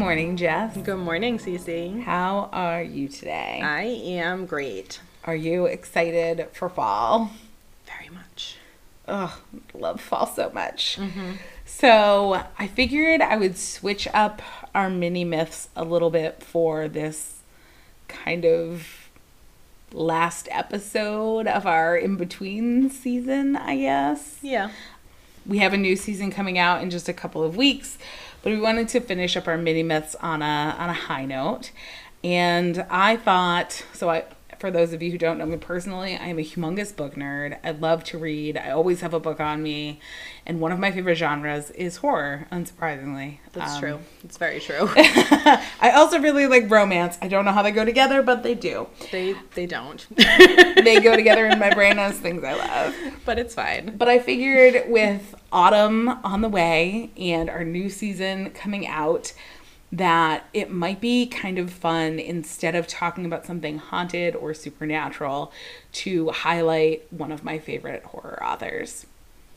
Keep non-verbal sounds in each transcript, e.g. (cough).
Good morning, Jess. Good morning, Cee Cee. How are you today? I am great. Are you excited for fall? Very much. Ugh, love fall so much. Mm-hmm. So I figured I would switch up our mini myths a little bit for this kind of last episode of our in between season, I guess. Yeah. we have a new season coming out in just a couple of weeks but we wanted to finish up our mini myths on a on a high note. And i thought so i for those of you who don't know me personally i am a humongous book nerd i love to read i always have a book on me and one of my favorite genres is horror unsurprisingly That's Um, true. It's very true. (laughs) i also really like romance i don't know how they go together but they do they they don't. (laughs) they go together in my (laughs) brain as things i love but it's fine. But I figured with autumn on the way and our new season coming out, that it might be kind of fun instead of talking about something haunted or supernatural to highlight one of my favorite horror authors.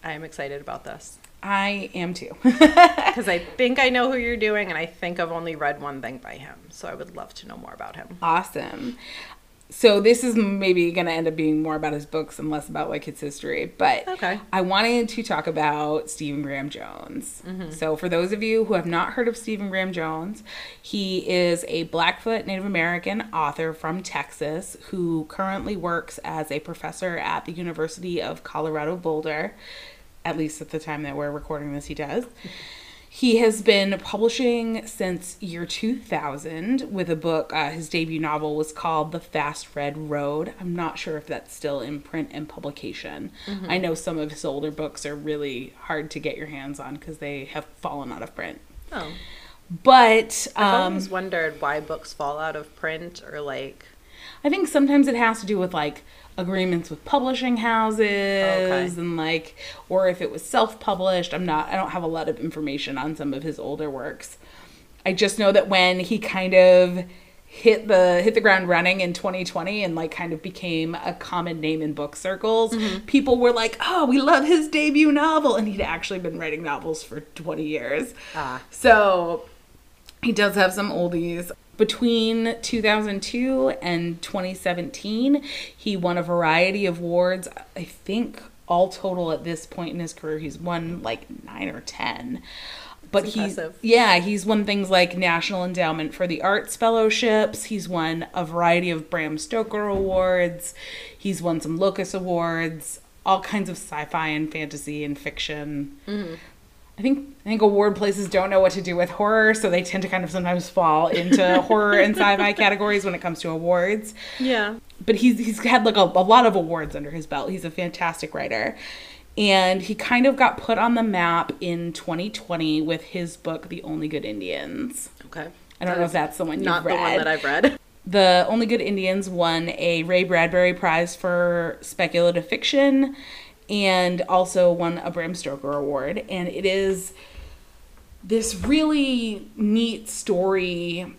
I am excited about this I am too. (laughs) because I think I know who you're doing, and I think I've only read one thing by him. So I would love to know more about him. awesome. So this is maybe going to end up being more about his books and less about like his history, but Okay. I wanted to talk about Stephen Graham Jones. Mm-hmm. So for those of you who have not heard of Stephen Graham Jones, he is a Blackfoot Native American author from Texas who currently works as a professor at the University of Colorado Boulder. At least at the time that we're recording this, he does. He has been publishing since year 2000 with a book. Uh, his debut novel was called The Fast Red Road. I'm not sure if that's still in print and publication. I know some of his older books are really hard to get your hands on because they have fallen out of print. Oh. But I've um, always wondered why books fall out of print or like. I think sometimes it has to do with like agreements with publishing houses Okay. and like or if it was self-published. I'm not I don't have a lot of information on some of his older works. I just know that when he kind of hit the hit the ground running in 2020 and like kind of became a common name in book circles, people were like, "Oh, we love his debut novel." And he'd actually been writing novels for 20 years. Ah. So he does have some oldies. Between 2002 and 2017, he won a variety of awards. I think all total at this point in his career, he's won like nine or 10. But he's, yeah, he's won things like National Endowment for the Arts fellowships. He's won a variety of Bram Stoker awards. He's won some Locus awards, all kinds of sci-fi and fantasy and fiction. Mm-hmm. I think I think award places don't know what to do with horror, so they tend to kind of sometimes fall into (laughs) horror and sci-fi categories when it comes to awards. Yeah. But he's he's had like a, a lot of awards under his belt. He's a fantastic writer. And he kind of got put on the map in 2020 with his book The Only Good Indians. Okay. I don't know if that's the one you've Not read. the one that I've read. (laughs) The Only Good Indians won a Ray Bradbury Prize for speculative fiction and also won a Bram Stoker Award. And it is this really neat story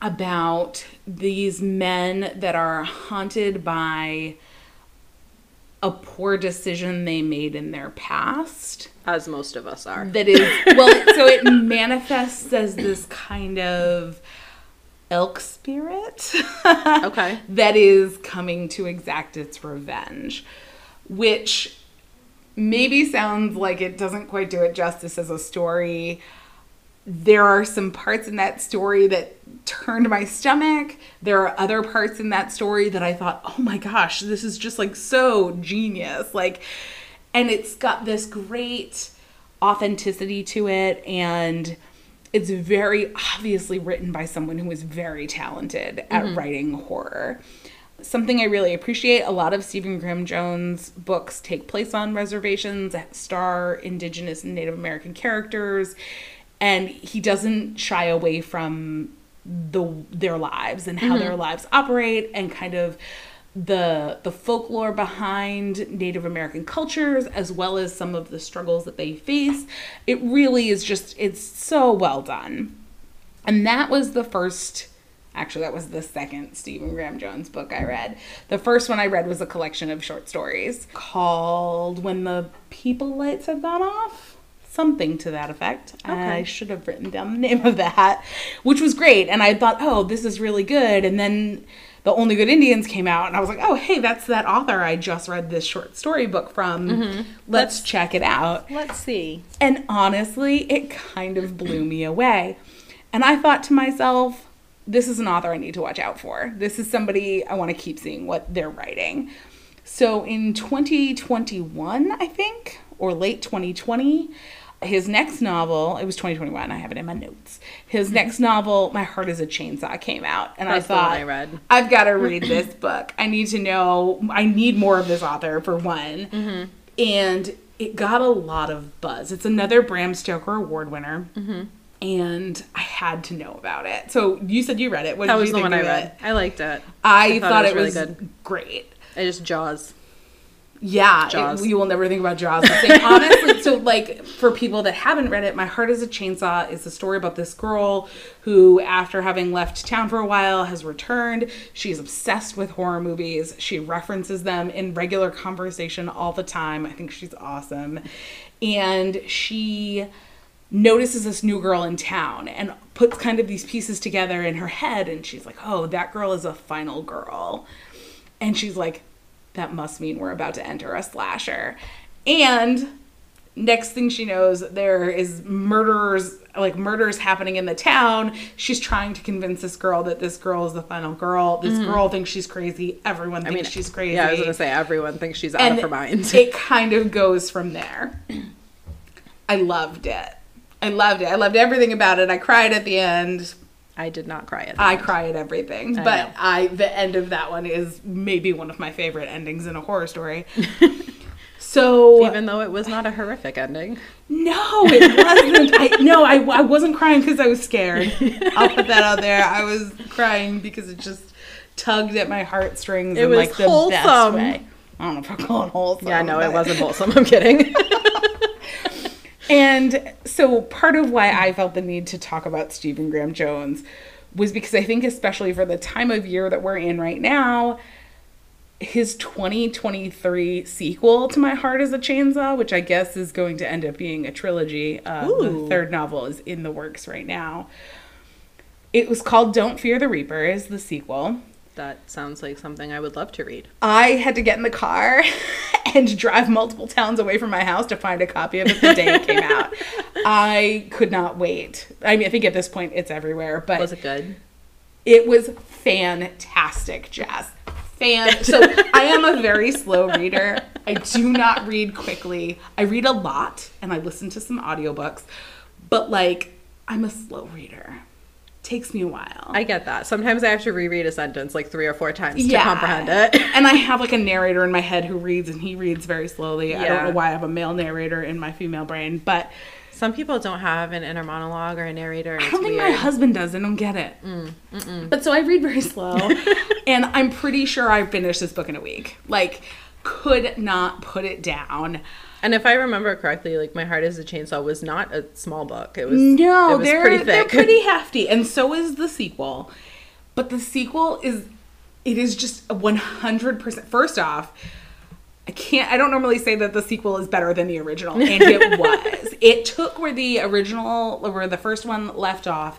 about these men that are haunted by a poor decision they made in their past As most of us are. that is (laughs) well so it manifests as this kind of elk spirit Okay. (laughs) that is coming to exact its revenge which maybe sounds like it doesn't quite do it justice as a story there are some parts in that story that turned my stomach. There are other parts in that story that I thought, oh my gosh, this is just like so genius. Like, and it's got this great authenticity to it. And it's very obviously written by someone who is very talented at mm-hmm. writing horror. Something I really appreciate a lot of Stephen Graham Jones books take place on reservations, star indigenous and Native American characters and he doesn't shy away from the their lives and how mm-hmm. their lives operate and kind of the the folklore behind Native American cultures as well as some of the struggles that they face. It really is just it's so well done. And that was the first actually that was the second Stephen Graham Jones book I read. The first one I read was a collection of short stories called When the People Lights Have Gone Off something to that effect. I should have written down the name of that, which was great. And I thought, oh, this is really good. And then the Only Good Indians came out, and I was like, oh, hey, that's that author I just read this short story book from. Mm-hmm. Let's check it out. Let's see. And honestly, it kind of blew me away. And I thought to myself, this is an author I need to watch out for. This is somebody I want to keep seeing what they're writing. So in 2021, I think, or late 2020, his next novel, it was 2021, I have it in my notes. His next novel, My Heart is a Chainsaw, came out. And That's I thought, I read. I've got to (clears throat) read this book. I need to know, I need more of this author, for one. Mm-hmm. And it got a lot of buzz. It's another Bram Stoker Award winner. Mm-hmm. And I had to know about it. So you said you read it. What That did was you the think one I read. it? I liked it. I, thought thought, it it was was, really good. great. I just Jaws. Yeah, it- Jaws. you will never think about Jaws. the. (laughs) Honestly, so like for people that haven't read it, My Heart is a Chainsaw is a story about this girl who, after having left town for a while, has returned. She's obsessed with horror movies. She references them in regular conversation all the time. I think she's awesome. And she notices this new girl in town and puts kind of these pieces together in her head and she's like, "Oh, that girl is a final girl." And she's like, that must mean we're about to enter a slasher. And next thing she knows, there is murderers, like murders happening in the town. She's trying to convince this girl that this girl is the final girl. This hmm. girl thinks she's crazy. Everyone thinks. I mean, she's crazy. Yeah, I was gonna say everyone thinks she's out and of her mind. it kind of goes from there. (clears throat) I loved it. I loved it. I loved everything about it. I cried at the end. I did not cry at I that. cry at everything, I but know. I the end of that one is maybe one of my favorite endings in a horror story. (laughs) so Even though it was not a horrific ending. no, it wasn't. I no, I, I wasn't crying because I was scared. I'll put that out there. I was crying because it just tugged at my heartstrings It in was like the best wholesome. way. I don't know if I'm calling wholesome. Yeah, no, it but- wasn't wholesome. I'm kidding. (laughs) And so part of why I felt the need to talk about Stephen Graham Jones was because I think, especially for the time of year that we're in right now, his 2023 sequel to My Heart is a Chainsaw, which I guess is going to end up being a trilogy. Uh, the third novel is in the works right now. It was called Don't Fear the Reaper, is the sequel. That sounds like something I would love to read. I had to get in the car (laughs) and drive multiple towns away from my house to find a copy of it the day it came (laughs) out. I could not wait. I mean, I think at this point it's everywhere, but Was it good? it was fantastic, Jess. Fan. So I am a very slow reader. I do not read quickly. I read a lot and I listen to some audiobooks, but like I'm a slow reader. Takes me a while. I get that. Sometimes I have to reread a sentence like three or four times to comprehend it. (laughs) and I have like a narrator in my head who reads and he reads very slowly. Yeah. I don't know why I have a male narrator in my female brain, but Some people don't have an inner monologue or a narrator. I don't think my husband does. I don't get it. Mm, but so I read very slow, (laughs) and I'm pretty sure I finished this book in a week. Like, could not put it down. And if I remember correctly, like My Heart is a Chainsaw was not a small book. It was No, it was they're pretty they're (laughs) pretty hefty, and so is the sequel. But the sequel is it is just one hundred percent. First off, I can't. I don't normally say that the sequel is better than the original, and it (laughs) was. It took where the original, where the first one left off.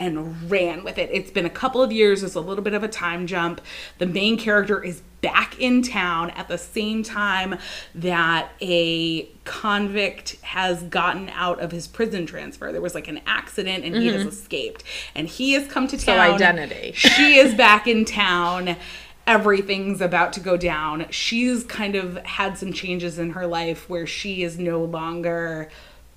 And ran with it. It's been a couple of years. There's a little bit of a time jump. The main character is back in town at the same time that a convict has gotten out of his prison transfer. There was like an accident and he has escaped. And he has come to Mm-hmm. So town. identity. she is back in town. Everything's about to go down. She's kind of had some changes in her life where she is no longer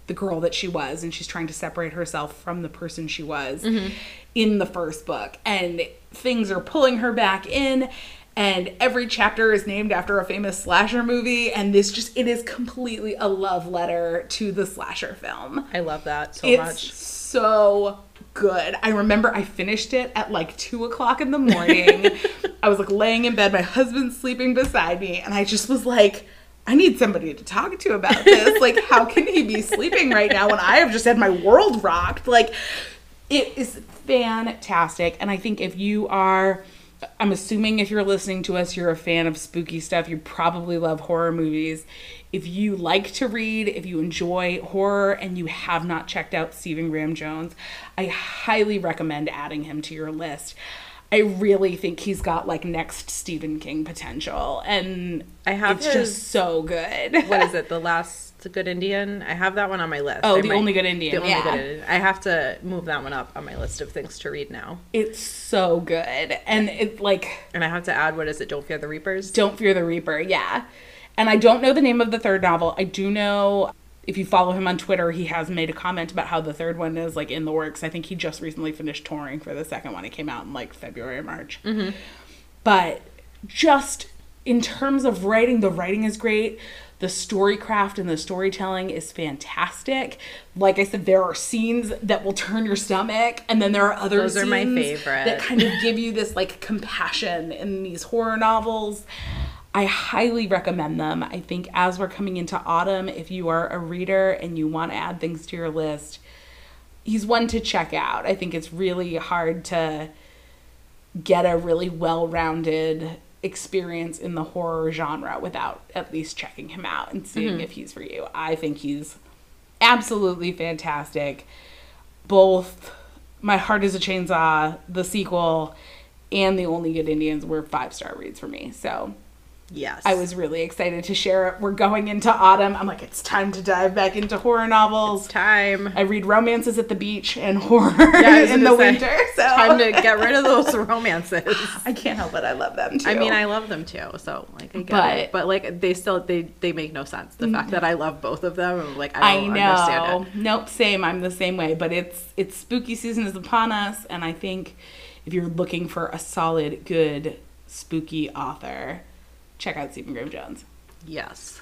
the girl that she was and she's trying to separate herself from the person she was mm-hmm. in the first book. And things are pulling her back in and every chapter is named after a famous slasher movie and this just it is completely a love letter to the slasher film I love that so it's much. so good. I remember I finished it at like two o'clock in the morning. (laughs) I was like laying in bed, my husband's sleeping beside me, and I just was like, I need somebody to talk to about this. (laughs) Like, how can he be sleeping right now when I have just had my world rocked? Like, it is fantastic. And I think if you are I'm assuming if you're listening to us, you're a fan of spooky stuff. You probably love horror movies. If you like to read, if you enjoy horror, and you have not checked out Stephen Graham Jones, I highly recommend adding him to your list. I really think he's got like next Stephen King potential, and I have it's his- just so good. (laughs) what is it? (laughs) The last good Indian. I have that one on my list. Oh, I The Only Good Indian, The only yeah. good Indian. I have to move that one up on my list of things to read now. It's so good, and it like And I have to add what is it? Don't fear the reapers. Don't Fear the Reaper, yeah. And I don't know the name of the third novel. I do know if you follow him on Twitter, he has made a comment about how the third one is like in the works. I think he just recently finished touring for the second one. It came out in like February or March. Mm-hmm. But just in terms of writing, the writing is great. The storycraft and the storytelling is fantastic. Like I said, there are scenes that will turn your stomach, and then there are other Those are my favorite. that kind of give you this like compassion in these horror novels. I highly recommend them. I think as we're coming into autumn, if you are a reader and you want to add things to your list, he's one to check out. I think it's really hard to get a really well-rounded experience in the horror genre without at least checking him out and seeing mm-hmm. if he's for you. I think he's absolutely fantastic. Both My Heart is a Chainsaw, the sequel, and The Only Good Indians were five-star reads for me. So Yes. I was really excited to share it. We're going into autumn. I'm like, it's time to dive back into horror novels. time. I read romances at the beach and (laughs) horror I was in the say, winter. So Time to get rid of those (laughs) romances. I can't help it. I love them too. I mean, I love them too. So like, I get But- it. But like, they still they they make no sense. The fact that I mm-hmm. love both of them, I'm like, I I don't know. understand it. Nope, same. I'm the same way. But it's it's spooky season is upon us, and I think if you're looking for a solid, good spooky author, check out Stephen Graham Jones. Yes.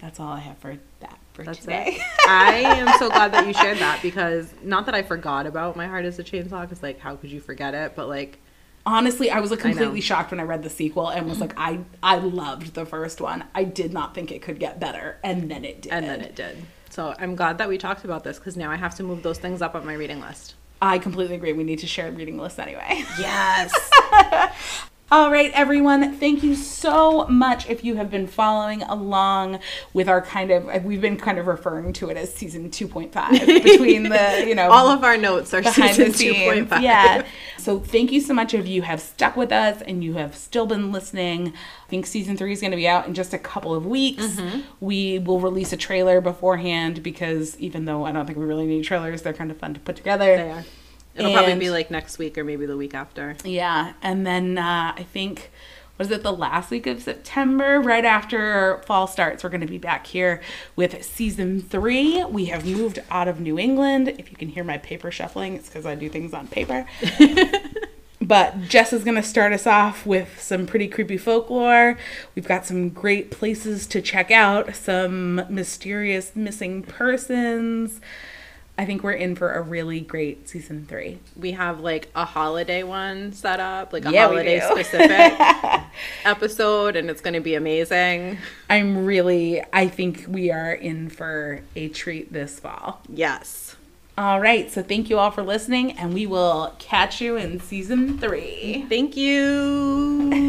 That's all I have for that for That's today. it. I am so glad that you shared that (laughs) because not that I forgot about My Heart is a Chainsaw because like how could you forget it? But like Honestly, I was like completely shocked when I read the sequel and was like, I I loved the first one. I did not think it could get better, and then it did. and then it did. So I'm glad that we talked about this because now I have to move those things up on my reading list. I completely agree. We need to share reading lists anyway. Yes. (laughs) All right, everyone. Thank you so much if you have been following along with our kind of, we've been kind of referring to it as season 2.5 (laughs) between the, you know, All of our notes are season the scenes. 2.5. Yeah. So thank you so much if you have stuck with us and you have still been listening. I think season three is going to be out in just a couple of weeks. Mm-hmm. We will release a trailer beforehand because even though I don't think we really need trailers, they're kind of fun to put together. They are. It'll probably be like next week or maybe the week after. Yeah, and then uh, I think was it the last week of September, right after fall starts, we're going to be back here with season three. We have moved out of New England. If you can hear my paper shuffling, it's because I do things on paper. (laughs) But Jess is going to start us off with some pretty creepy folklore. We've got some great places to check out, some mysterious missing persons. I think we're in for a really great season three. We have like a holiday one set up, like a Yeah, holiday specific (laughs) episode, and it's going to be amazing. I'm really, I think we are in for a treat this fall. Yes. All right, so thank you all for listening, and we will catch you in season three. Thank you.